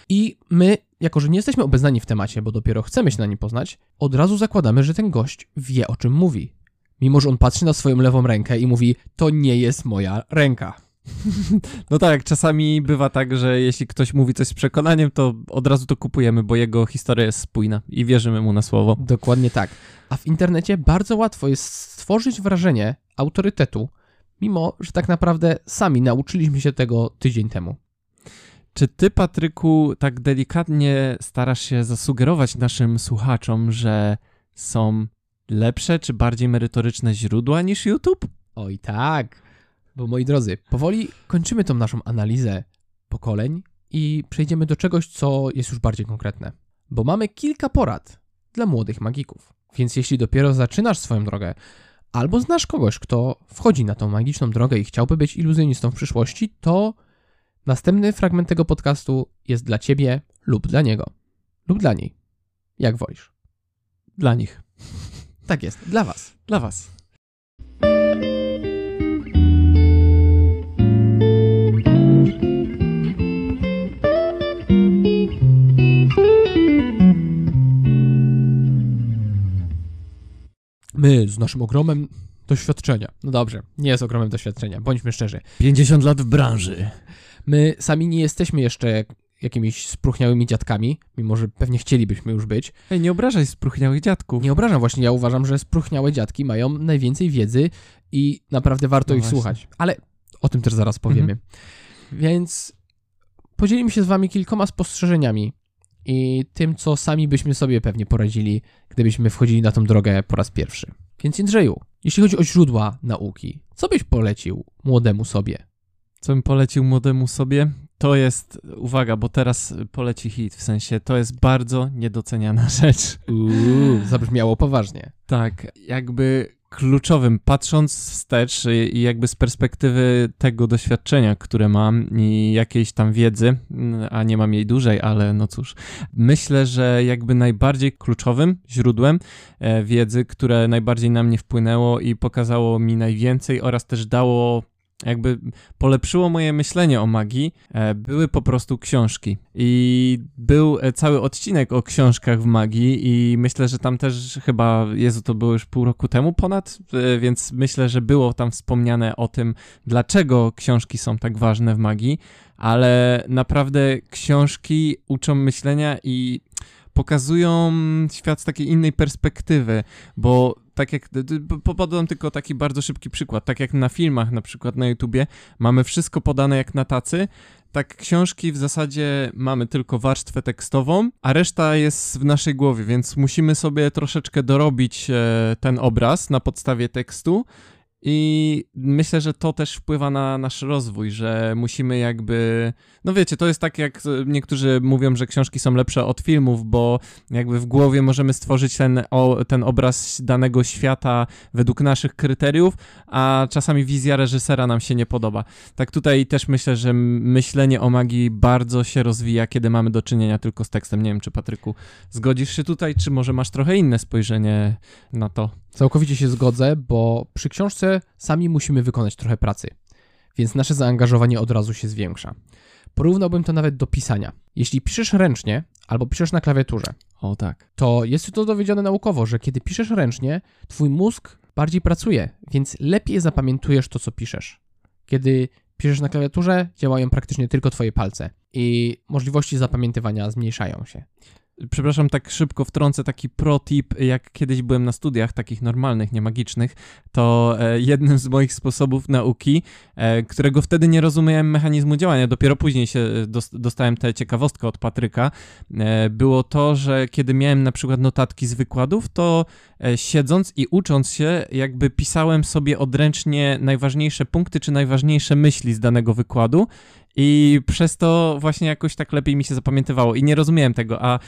i my, jako że nie jesteśmy obeznani w temacie, bo dopiero chcemy się na nim poznać, od razu zakładamy, że ten gość wie o czym mówi. Mimo, że on patrzy na swoją lewą rękę i mówi: To nie jest moja ręka. No tak, czasami bywa tak, że jeśli ktoś mówi coś z przekonaniem, to od razu to kupujemy, bo jego historia jest spójna i wierzymy mu na słowo. Dokładnie tak. A w internecie bardzo łatwo jest stworzyć wrażenie autorytetu, mimo że tak naprawdę sami nauczyliśmy się tego tydzień temu. Czy ty, Patryku, tak delikatnie starasz się zasugerować naszym słuchaczom, że są lepsze czy bardziej merytoryczne źródła niż YouTube? Oj tak. Bo moi drodzy, powoli kończymy tą naszą analizę pokoleń i przejdziemy do czegoś, co jest już bardziej konkretne. Bo mamy kilka porad dla młodych magików. Więc jeśli dopiero zaczynasz swoją drogę, albo znasz kogoś, kto wchodzi na tą magiczną drogę i chciałby być iluzjonistą w przyszłości, to następny fragment tego podcastu jest dla ciebie lub dla niego. Lub dla niej. Jak wolisz. Dla nich. Tak jest, dla was. Dla was. My z naszym ogromem doświadczenia. No dobrze, nie jest ogromem doświadczenia, bądźmy szczerzy. 50 lat w branży. My sami nie jesteśmy jeszcze jakimiś spruchniałymi dziadkami, mimo że pewnie chcielibyśmy już być. Ej, nie obrażaj spruchniałych dziadków. Nie obrażam, właśnie ja uważam, że spruchniałe dziadki mają najwięcej wiedzy i naprawdę warto no ich właśnie. słuchać. Ale o tym też zaraz powiemy. Mhm. Więc podzielimy się z wami kilkoma spostrzeżeniami i tym, co sami byśmy sobie pewnie poradzili, gdybyśmy wchodzili na tą drogę po raz pierwszy. Więc Jędrzeju, jeśli chodzi o źródła nauki, co byś polecił młodemu sobie? Co bym polecił młodemu sobie? To jest, uwaga, bo teraz poleci hit, w sensie to jest bardzo niedoceniana rzecz. Uuu, zabrzmiało poważnie. Tak, jakby kluczowym, patrząc wstecz i jakby z perspektywy tego doświadczenia, które mam i jakiejś tam wiedzy, a nie mam jej dużej, ale no cóż, myślę, że jakby najbardziej kluczowym źródłem e, wiedzy, które najbardziej na mnie wpłynęło i pokazało mi najwięcej oraz też dało jakby polepszyło moje myślenie o magii, e, były po prostu książki. I był e, cały odcinek o książkach w magii i myślę, że tam też chyba, Jezu, to było już pół roku temu ponad, e, więc myślę, że było tam wspomniane o tym, dlaczego książki są tak ważne w magii, ale naprawdę książki uczą myślenia i pokazują świat z takiej innej perspektywy, bo tak jak, podam tylko taki bardzo szybki przykład, tak jak na filmach na przykład na YouTubie mamy wszystko podane jak na tacy, tak książki w zasadzie mamy tylko warstwę tekstową, a reszta jest w naszej głowie, więc musimy sobie troszeczkę dorobić e, ten obraz na podstawie tekstu, i myślę, że to też wpływa na nasz rozwój, że musimy jakby. No wiecie, to jest tak, jak niektórzy mówią, że książki są lepsze od filmów, bo jakby w głowie możemy stworzyć ten, o, ten obraz danego świata według naszych kryteriów, a czasami wizja reżysera nam się nie podoba. Tak tutaj też myślę, że myślenie o magii bardzo się rozwija, kiedy mamy do czynienia tylko z tekstem. Nie wiem, czy Patryku zgodzisz się tutaj, czy może masz trochę inne spojrzenie na to? Całkowicie się zgodzę, bo przy książce sami musimy wykonać trochę pracy, więc nasze zaangażowanie od razu się zwiększa. Porównałbym to nawet do pisania. Jeśli piszesz ręcznie albo piszesz na klawiaturze, o tak, to jest to dowiedzione naukowo, że kiedy piszesz ręcznie, twój mózg bardziej pracuje, więc lepiej zapamiętujesz to, co piszesz. Kiedy piszesz na klawiaturze, działają praktycznie tylko twoje palce i możliwości zapamiętywania zmniejszają się. Przepraszam, tak szybko wtrącę taki pro-tip. Jak kiedyś byłem na studiach takich normalnych, nie magicznych, to e, jednym z moich sposobów nauki, e, którego wtedy nie rozumiałem mechanizmu działania, dopiero później się e, dostałem tę ciekawostkę od Patryka, było to, że kiedy miałem na przykład notatki z wykładów, to siedząc i ucząc się, jakby pisałem sobie odręcznie najważniejsze punkty czy najważniejsze myśli z danego wykładu i przez to właśnie jakoś tak lepiej mi się zapamiętywało i nie rozumiałem tego, a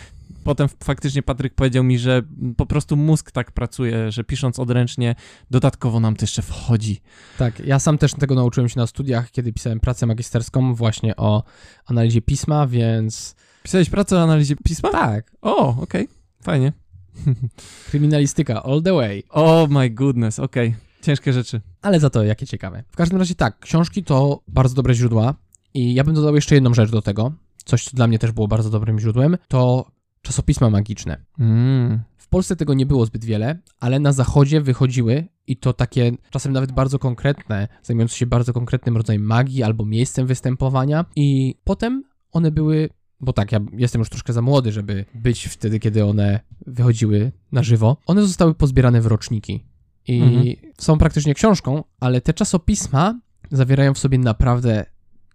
potem faktycznie Patryk powiedział mi, że po prostu mózg tak pracuje, że pisząc odręcznie dodatkowo nam to jeszcze wchodzi. Tak, ja sam też tego nauczyłem się na studiach, kiedy pisałem pracę magisterską właśnie o analizie pisma, więc... Pisałeś pracę o analizie pisma? Tak. O, okej, okay. fajnie. Kryminalistyka, all the way. Oh my goodness, okej. Okay. Ciężkie rzeczy. Ale za to jakie ciekawe. W każdym razie tak, książki to bardzo dobre źródła i ja bym dodał jeszcze jedną rzecz do tego, coś co dla mnie też było bardzo dobrym źródłem, to czasopisma magiczne. Mm. W Polsce tego nie było zbyt wiele, ale na zachodzie wychodziły i to takie czasem nawet bardzo konkretne, zajmujące się bardzo konkretnym rodzajem magii albo miejscem występowania i potem one były bo tak, ja jestem już troszkę za młody, żeby być wtedy, kiedy one wychodziły na żywo. One zostały pozbierane w roczniki i mhm. są praktycznie książką, ale te czasopisma zawierają w sobie naprawdę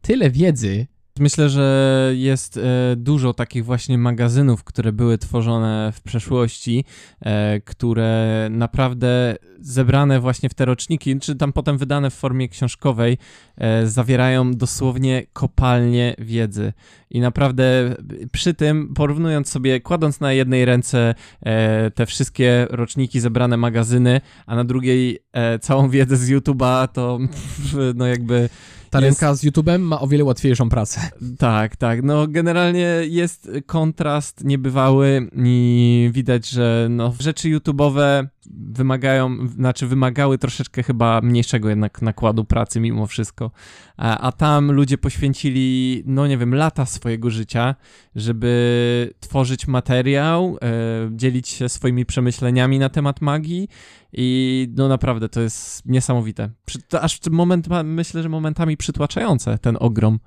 tyle wiedzy. Myślę, że jest e, dużo takich właśnie magazynów, które były tworzone w przeszłości, e, które naprawdę zebrane właśnie w te roczniki, czy tam potem wydane w formie książkowej, e, zawierają dosłownie kopalnie wiedzy. I naprawdę przy tym, porównując sobie, kładąc na jednej ręce te wszystkie roczniki, zebrane magazyny, a na drugiej całą wiedzę z YouTube'a, to no jakby ta jest... ręka z YouTube'em ma o wiele łatwiejszą pracę. Tak, tak. No generalnie jest kontrast niebywały i widać, że no, rzeczy YouTube'owe wymagają, znaczy wymagały troszeczkę chyba mniejszego jednak nakładu pracy mimo wszystko. A, a tam ludzie poświęcili, no nie wiem, lata swojego życia, żeby tworzyć materiał, e, dzielić się swoimi przemyśleniami na temat magii i no naprawdę to jest niesamowite. Przy, to aż moment, myślę, że momentami przytłaczające ten ogrom.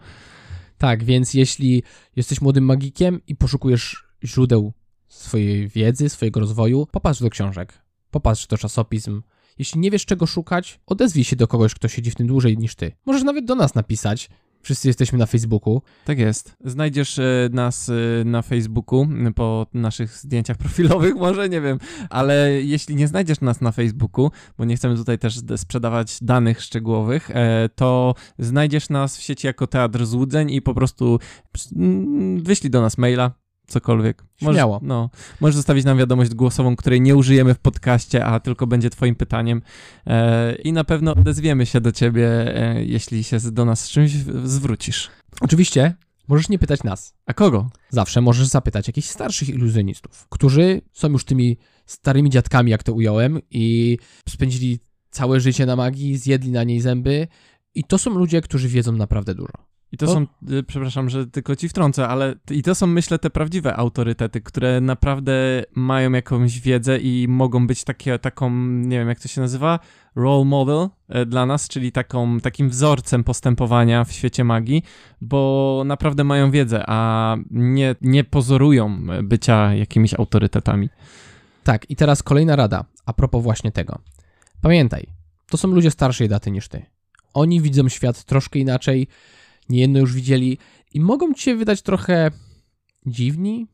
Tak, więc jeśli jesteś młodym magikiem i poszukujesz źródeł swojej wiedzy, swojego rozwoju, popatrz do książek, popatrz do czasopism. Jeśli nie wiesz czego szukać, odezwij się do kogoś, kto siedzi w tym dłużej niż ty. Możesz nawet do nas napisać. Wszyscy jesteśmy na Facebooku. Tak jest. Znajdziesz e, nas e, na Facebooku po naszych zdjęciach profilowych, może nie wiem, ale jeśli nie znajdziesz nas na Facebooku, bo nie chcemy tutaj też sprzedawać danych szczegółowych, e, to znajdziesz nas w sieci jako Teatr Złudzeń i po prostu wyślij do nas maila, cokolwiek. Śmiało. Możesz, no, możesz zostawić nam wiadomość głosową, której nie użyjemy w podcaście, a tylko będzie twoim pytaniem e, i na pewno odezwiemy się do ciebie, e, jeśli się do nas z czymś zwrócisz. Oczywiście możesz nie pytać nas. A kogo? Zawsze możesz zapytać jakichś starszych iluzjonistów, którzy są już tymi starymi dziadkami, jak to ująłem, i spędzili całe życie na magii, zjedli na niej zęby i to są ludzie, którzy wiedzą naprawdę dużo. I to są, y, przepraszam, że tylko ci wtrącę, ale i to są, myślę, te prawdziwe autorytety, które naprawdę mają jakąś wiedzę i mogą być takie, taką, nie wiem jak to się nazywa, role model e, dla nas, czyli taką, takim wzorcem postępowania w świecie magii, bo naprawdę mają wiedzę, a nie, nie pozorują e, bycia jakimiś autorytetami. Tak, i teraz kolejna rada a propos właśnie tego. Pamiętaj, to są ludzie starszej daty niż ty. Oni widzą świat troszkę inaczej, niejedno już widzieli i mogą ci się wydać trochę dziwni.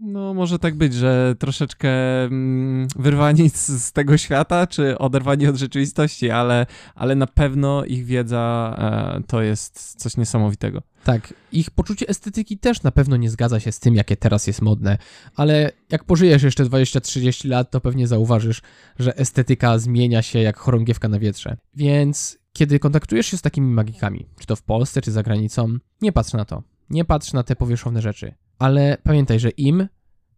No, może tak być, że troszeczkę mm, wyrwani z, z tego świata, czy oderwani od rzeczywistości, ale, ale na pewno ich wiedza e, to jest coś niesamowitego. Tak, ich poczucie estetyki też na pewno nie zgadza się z tym, jakie teraz jest modne, ale jak pożyjesz jeszcze 20-30 lat, to pewnie zauważysz, że estetyka zmienia się jak chorągiewka na wietrze. Więc kiedy kontaktujesz się z takimi magikami, czy to w Polsce, czy za granicą, nie patrz na to. Nie patrz na te powierzchowne rzeczy. Ale pamiętaj, że im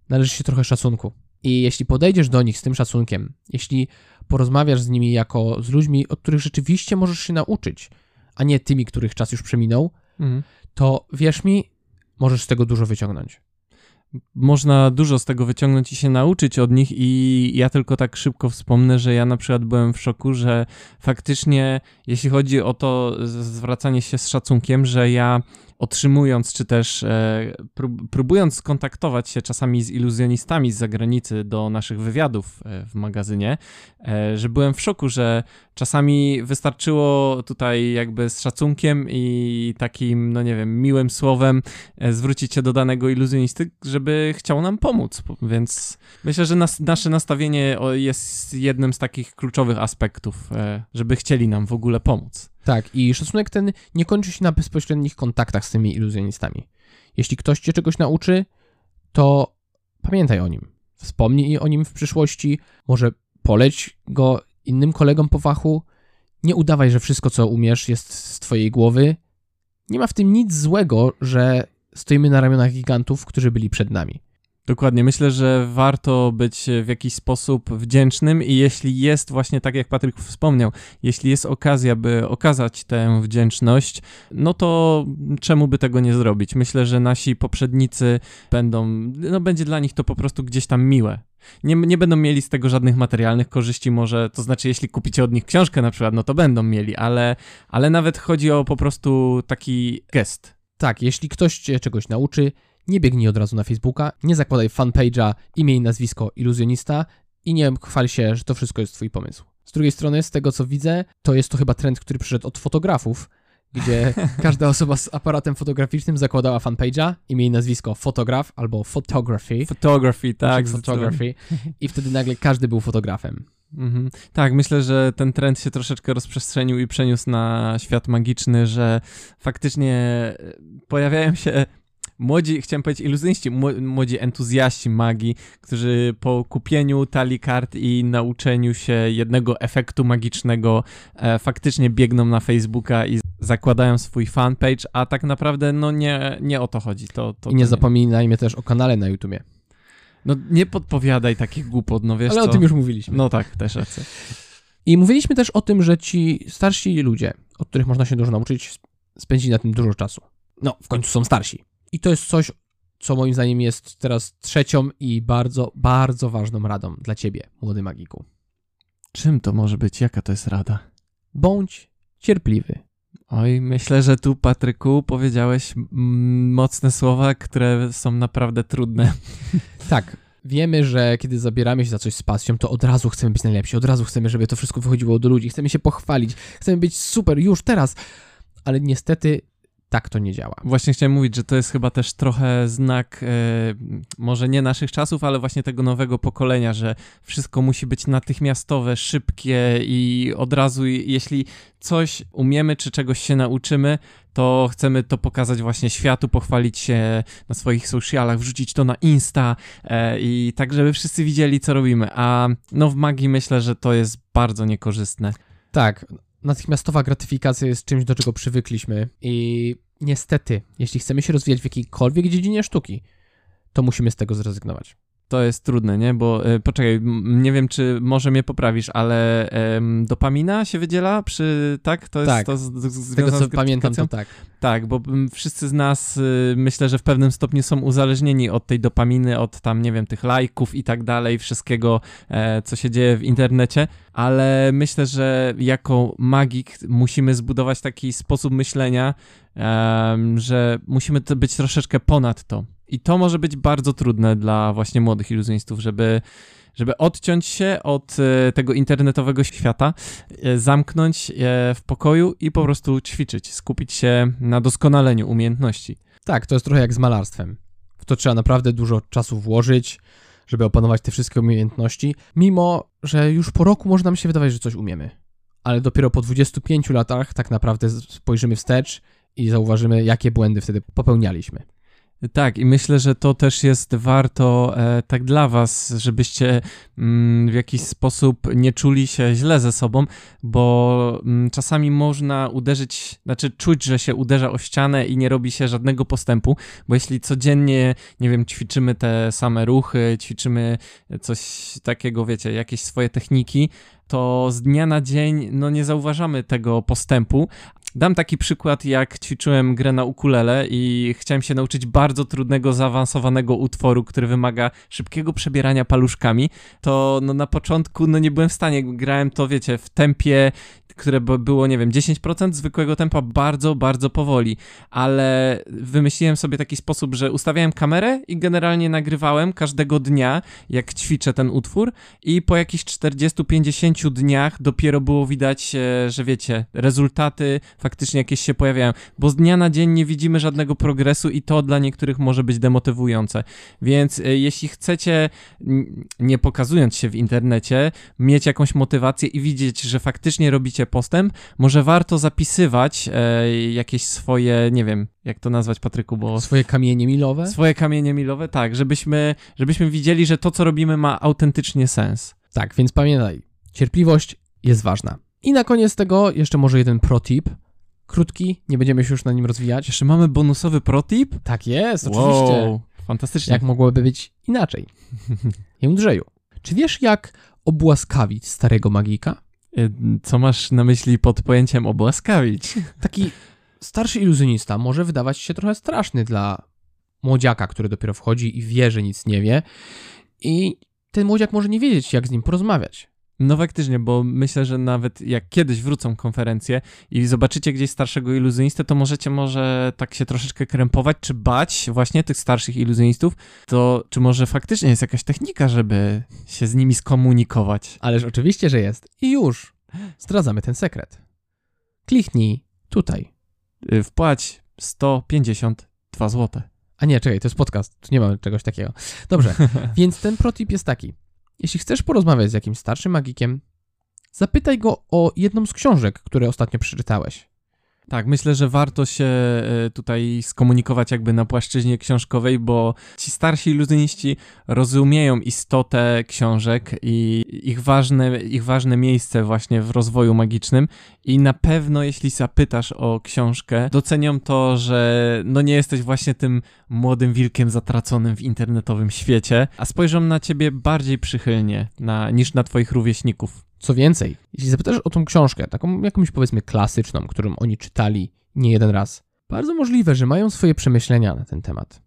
należy się trochę szacunku. I jeśli podejdziesz do nich z tym szacunkiem, jeśli porozmawiasz z nimi jako z ludźmi, od których rzeczywiście możesz się nauczyć, a nie tymi, których czas już przeminął, Mhm. to wierz mi, możesz z tego dużo wyciągnąć. Można dużo z tego wyciągnąć i się nauczyć od nich i ja tylko tak szybko wspomnę, że ja na przykład byłem w szoku, że faktycznie jeśli chodzi o to zwracanie się z szacunkiem, że ja otrzymując, czy też e, prób, próbując skontaktować się czasami z iluzjonistami z zagranicy do naszych wywiadów e, w magazynie, e, że byłem w szoku, że czasami wystarczyło tutaj jakby z szacunkiem i takim, no nie wiem, miłym słowem zwrócić się do danego iluzjonisty, żeby chciał nam pomóc. Po- Więc myślę, że nas, nasze nastawienie jest jednym z takich kluczowych aspektów, żeby chcieli nam w ogóle pomóc. Tak, i szacunek ten nie kończy się na bezpośrednich kontaktach z tymi iluzjonistami. Jeśli ktoś cię czegoś nauczy, to pamiętaj o nim. Wspomnij o nim w przyszłości, może poleć go innym kolegom po fachu. Nie udawaj, że wszystko, co umiesz, jest z twojej głowy. Nie ma w tym nic złego, że stoimy na ramionach gigantów, którzy byli przed nami. Dokładnie. Myślę, że warto być w jakiś sposób wdzięcznym i jeśli jest właśnie tak, jak Patryk wspomniał, jeśli jest okazja, by okazać tę wdzięczność, no to czemu by tego nie zrobić? Myślę, że nasi poprzednicy będą, no będzie dla nich to po prostu gdzieś tam miłe. Nie, nie będą mieli z tego żadnych materialnych korzyści, może, to znaczy, jeśli kupicie od nich książkę na przykład, no to będą mieli, ale, ale nawet chodzi o po prostu taki gest. Tak, jeśli ktoś cię czegoś nauczy, nie biegnij od razu na Facebooka, nie zakładaj fanpage'a, imię i nazwisko iluzjonista i nie chwal się, że to wszystko jest twój pomysł. Z drugiej strony, z tego co widzę, to jest to chyba trend, który przyszedł od fotografów, gdzie każda osoba z aparatem fotograficznym zakładała fanpage'a, imię i nazwisko fotograf albo photography, Photography, tak. tak, photography i wtedy nagle każdy był fotografem. Mhm. Tak, myślę, że ten trend się troszeczkę rozprzestrzenił i przeniósł na świat magiczny, że faktycznie e, pojawiają się młodzi, chciałem powiedzieć iluzjoniści, mło- młodzi entuzjaści magii, którzy po kupieniu talii kart i nauczeniu się jednego efektu magicznego e, faktycznie biegną na Facebooka i zakładają swój fanpage, a tak naprawdę no nie, nie o to chodzi. To, to, I nie to zapominajmy też o kanale na YouTubie. No nie podpowiadaj takich głupot, no wiesz Ale co? o tym już mówiliśmy. No tak, też rację. I mówiliśmy też o tym, że ci starsi ludzie, od których można się dużo nauczyć, sp- spędzili na tym dużo czasu. No, w końcu są starsi. I to jest coś, co moim zdaniem jest teraz trzecią i bardzo, bardzo ważną radą dla ciebie, młody magiku. Czym to może być? Jaka to jest rada? Bądź cierpliwy. Oj, myślę, że tu, Patryku, powiedziałeś mocne słowa, które są naprawdę trudne. Tak, wiemy, że kiedy zabieramy się za coś z pasją, to od razu chcemy być najlepsi, od razu chcemy, żeby to wszystko wychodziło do ludzi, chcemy się pochwalić, chcemy być super już teraz, ale niestety tak to nie działa. Właśnie chciałem mówić, że to jest chyba też trochę znak, e, może nie naszych czasów, ale właśnie tego nowego pokolenia, że wszystko musi być natychmiastowe, szybkie i od razu, jeśli coś umiemy czy czegoś się nauczymy, to chcemy to pokazać właśnie światu, pochwalić się na swoich socialach, wrzucić to na Insta e, i tak, żeby wszyscy widzieli, co robimy. A no w magii myślę, że to jest bardzo niekorzystne. Tak, natychmiastowa gratyfikacja jest czymś, do czego przywykliśmy i niestety, jeśli chcemy się rozwijać w jakiejkolwiek dziedzinie sztuki, to musimy z tego zrezygnować. To jest trudne, nie? Bo y, poczekaj, nie wiem, czy może mnie poprawisz, ale em, dopamina się wydziela przy, tak? To jest Tak. to z, z, Z związane tego co z pamiętam, to tak. Tak, bo m, wszyscy z nas y, myślę, że w pewnym stopniu są uzależnieni od tej dopaminy, od tam, nie wiem, tych lajków i tak dalej, wszystkiego, e, co się dzieje w internecie, ale myślę, że jako magik musimy zbudować taki sposób myślenia, em, że musimy być troszeczkę ponad to. I to może być bardzo trudne dla właśnie młodych iluzjonistów, żeby żeby odciąć się od e, tego internetowego świata, e, zamknąć je w pokoju i po prostu ćwiczyć, skupić się na doskonaleniu umiejętności. Tak, to jest trochę jak z malarstwem. W to trzeba naprawdę dużo czasu włożyć, żeby opanować te wszystkie umiejętności, mimo że już po roku może nam się wydawać, że coś umiemy. Ale dopiero po 25 latach tak naprawdę spojrzymy wstecz i zauważymy, jakie błędy wtedy popełnialiśmy. Tak, i myślę, że to też jest warto e, tak dla Was, żebyście mm, w jakiś sposób nie czuli się źle ze sobą, bo mm, czasami można uderzyć, znaczy czuć, że się uderza o ścianę i nie robi się żadnego postępu, bo jeśli codziennie, nie wiem, ćwiczymy te same ruchy, ćwiczymy coś takiego, wiecie, jakieś swoje techniki, to z dnia na dzień no nie zauważamy tego postępu. Dam taki przykład, jak ćwiczyłem grę na ukulele i chciałem się nauczyć bardzo trudnego, zaawansowanego utworu, który wymaga szybkiego przebierania paluszkami, to no na początku no nie byłem w stanie, grałem to, wiecie, w tempie, które by było, nie wiem, 10% zwykłego tempa, bardzo, bardzo powoli, ale wymyśliłem sobie taki sposób, że ustawiałem kamerę i generalnie nagrywałem każdego dnia, jak ćwiczę ten utwór. I po jakichś 40-50 dniach dopiero było widać, e, że wiecie, rezultaty faktycznie jakieś się pojawiają, bo z dnia na dzień nie widzimy żadnego progresu i to dla niektórych może być demotywujące. Więc e, jeśli chcecie, nie pokazując się w internecie, mieć jakąś motywację i widzieć, że faktycznie robicie postęp, może warto zapisywać e, jakieś swoje, nie wiem, jak to nazwać, Patryku, bo Swoje kamienie milowe? swoje kamienie milowe, tak, żebyśmy, żebyśmy widzieli, że to, co robimy, ma autentycznie sens. Tak, więc pamiętaj, cierpliwość jest ważna. I na koniec tego jeszcze może jeden pro tip. Krótki, nie będziemy się już na nim rozwijać. Jeszcze mamy bonusowy protip? Tak jest, oczywiście. Wow, fantastycznie. Jak mogłoby być inaczej? Jędrzeju, czy wiesz jak obłaskawić starego magika? Y, Co masz na myśli pod pojęciem obłaskawić? Taki starszy iluzjonista może wydawać się trochę straszny dla młodziaka, który dopiero wchodzi i wie, że nic nie wie. I ten młodziak może nie wiedzieć, jak z nim porozmawiać. No faktycznie, bo myślę, że nawet jak kiedyś wrócą konferencje i zobaczycie gdzieś starszego iluzjonistę, to możecie może tak się troszeczkę krępować, czy bać właśnie tych starszych iluzjonistów, to czy może faktycznie jest jakaś technika, żeby się z nimi skomunikować? Ależ oczywiście, że jest. I już. Zdradzamy ten sekret. Kliknij tutaj. Y, Wpłać 152 zł. A nie, czekaj, to jest podcast. Tu nie mamy czegoś takiego. Dobrze, więc ten protip jest taki. Jeśli chcesz porozmawiać z jakimś starszym magikiem, zapytaj go o jedną z książek, które ostatnio przeczytałeś. Tak, myślę, że warto się e, tutaj skomunikować jakby na płaszczyźnie książkowej, bo ci starsi iluzjoniści rozumieją istotę książek i ich ważne, ich ważne miejsce właśnie w rozwoju magicznym i na pewno jeśli zapytasz o książkę, docenią to, że no nie jesteś właśnie tym młodym wilkiem zatraconym w internetowym świecie, a spojrzą na ciebie bardziej przychylnie na, niż na twoich rówieśników. Co więcej, jeśli zapytasz o tą książkę, taką jakąś powiedzmy klasyczną, którą oni czytali nie jeden raz, bardzo możliwe, że mają swoje przemyślenia na ten temat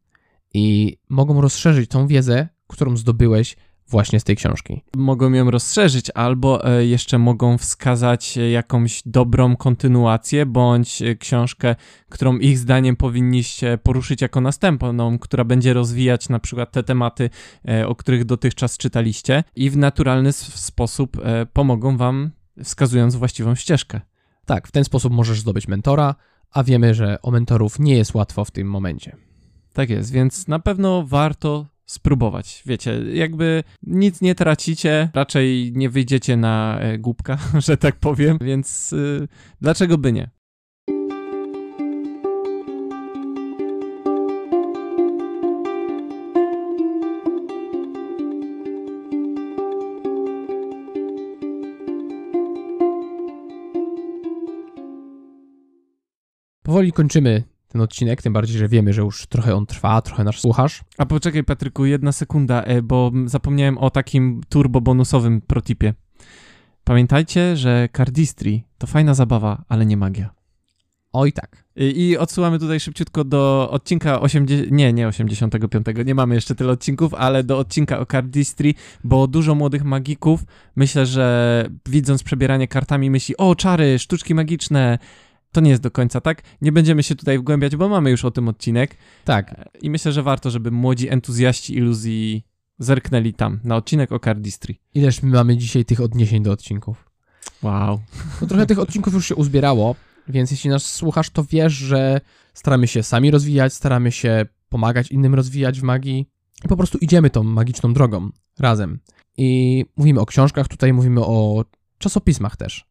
i mogą rozszerzyć tą wiedzę, którą zdobyłeś właśnie z tej książki. mogą ją rozszerzyć, albo e, jeszcze mogą wskazać jakąś dobrą kontynuację, bądź e, książkę, którą ich zdaniem powinniście poruszyć jako następną, która będzie rozwijać na przykład te tematy, e, o których dotychczas czytaliście i w naturalny sposób pomogą wam, wskazując właściwą ścieżkę. Tak, w ten sposób możesz zdobyć mentora, a wiemy, że o mentorów nie jest łatwo w tym momencie. Tak jest, więc na pewno warto spróbować. Wiecie, jakby nic nie tracicie, raczej nie wyjdziecie na e, głupka, że tak powiem, więc y, dlaczego by nie? Powoli kończymy ten odcinek, tym bardziej, że wiemy, że już trochę on trwa, trochę nas słuchasz. A poczekaj, Patryku, jedna sekunda, e, bo zapomniałem o takim turbo bonusowym protipie. Pamiętajcie, że Cardistry to fajna zabawa, ale nie magia. Oj tak. I, I odsyłamy tutaj szybciutko do odcinka 80, nie, nie 85, nie mamy jeszcze tyle odcinków, ale do odcinka o Cardistry, bo dużo młodych magików, myślę, że widząc przebieranie kartami myśli, o czary, sztuczki magiczne, to nie jest do końca tak. Nie będziemy się tutaj wgłębiać, bo mamy już o tym odcinek. Tak. I myślę, że warto, żeby młodzi entuzjaści iluzji zerknęli tam, na odcinek o Cardistry. Ileż my mamy dzisiaj tych odniesień do odcinków? Wow. No trochę tych odcinków już się uzbierało, więc jeśli nas słuchasz, to wiesz, że staramy się sami rozwijać, staramy się pomagać innym rozwijać w magii i po prostu idziemy tą magiczną drogą razem. I mówimy o książkach, tutaj mówimy o czasopismach też.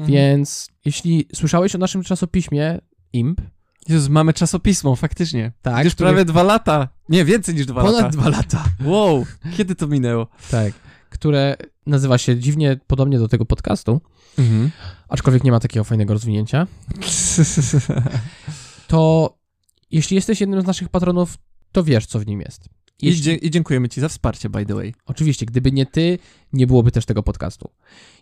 Mhm. Więc jeśli słyszałeś o naszym czasopiśmie IMP, Jezus, mamy czasopismo, faktycznie. tak, Już który- prawie dwa lata. Nie, więcej niż dwa ponad lata. dwa lata, Wow, kiedy to minęło? tak, które nazywa się dziwnie podobnie do tego podcastu, Mhm. aczkolwiek nie ma takiego fajnego rozwinięcia, to jeśli jesteś jednym z naszych patronów, to wiesz, co w nim jest. I, Jeśli, I dziękujemy ci za wsparcie, by the way. Oczywiście, gdyby nie ty, nie byłoby też tego podcastu.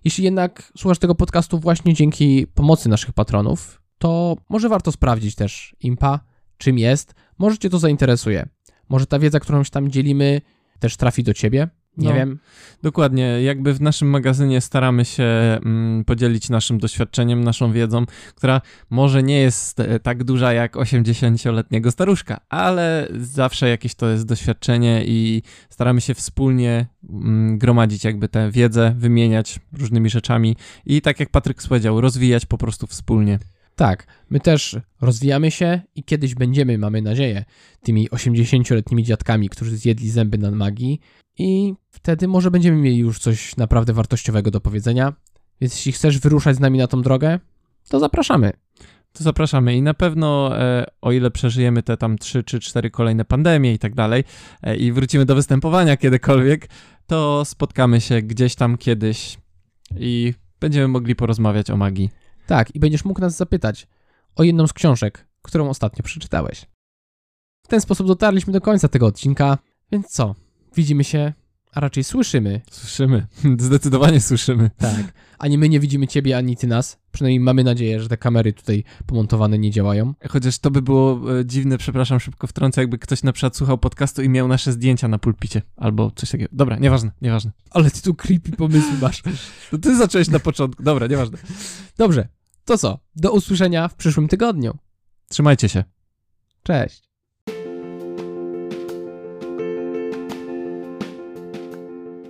Jeśli jednak słuchasz tego podcastu właśnie dzięki pomocy naszych patronów, to może warto sprawdzić też IMPA, czym jest, może cię to zainteresuje. Może ta wiedza, którą się tam dzielimy, też trafi do ciebie. Nie No. wiem. Dokładnie, jakby w naszym magazynie staramy się mm, podzielić naszym doświadczeniem, naszą wiedzą, która może nie jest e, tak duża jak 80-letniego staruszka, ale zawsze jakieś to jest doświadczenie i staramy się wspólnie mm, gromadzić jakby tę wiedzę, wymieniać różnymi rzeczami i tak jak Patryk powiedział, rozwijać po prostu wspólnie. Tak, my też rozwijamy się i kiedyś będziemy, mamy nadzieję, tymi 80-letnimi dziadkami, którzy zjedli zęby na magii i wtedy może będziemy mieli już coś naprawdę wartościowego do powiedzenia. Więc jeśli chcesz wyruszać z nami na tą drogę, to zapraszamy. To zapraszamy i na pewno, e, o ile przeżyjemy te tam 3 czy 4 kolejne pandemie i tak dalej e, i wrócimy do występowania kiedykolwiek, to spotkamy się gdzieś tam kiedyś i będziemy mogli porozmawiać o magii. Tak, i będziesz mógł nas zapytać o jedną z książek, którą ostatnio przeczytałeś. W ten sposób dotarliśmy do końca tego odcinka, więc co? Widzimy się, a raczej słyszymy. Słyszymy, zdecydowanie słyszymy. Tak. Ani my nie widzimy ciebie, ani ty nas. Przynajmniej mamy nadzieję, że te kamery tutaj pomontowane nie działają. Chociaż to by było e, dziwne, przepraszam, szybko wtrącę, jakby ktoś na przykład słuchał podcastu i miał nasze zdjęcia na pulpicie albo coś takiego. Dobra, nieważne, nieważne. Ale ty tu creepy pomysły masz. To ty zacząłeś na początku. Dobra, nieważne. Dobrze, to co? Do usłyszenia w przyszłym tygodniu. Trzymajcie się. Cześć.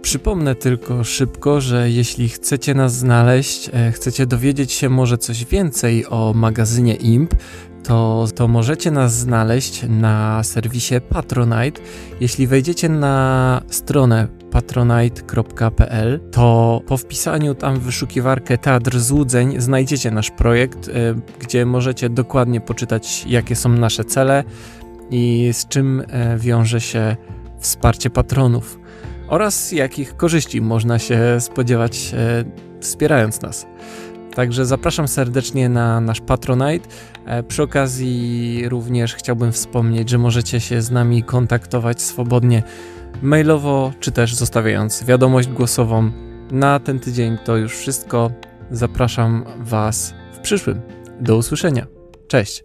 Przypomnę tylko szybko, że jeśli chcecie nas znaleźć, e, chcecie dowiedzieć się może coś więcej o magazynie IMP, to, to możecie nas znaleźć na serwisie Patronite. Jeśli wejdziecie na stronę patronite.pl, to po wpisaniu tam w wyszukiwarkę Teatr Złudzeń znajdziecie nasz projekt, e, gdzie możecie dokładnie poczytać, jakie są nasze cele i z czym e, wiąże się wsparcie patronów oraz jakich korzyści można się spodziewać e, wspierając nas. Także zapraszam serdecznie na nasz Patronite. E, przy okazji również chciałbym wspomnieć, że możecie się z nami kontaktować swobodnie mailowo, czy też zostawiając wiadomość głosową. Na ten tydzień to już wszystko. Zapraszam Was w przyszłym. Do usłyszenia. Cześć.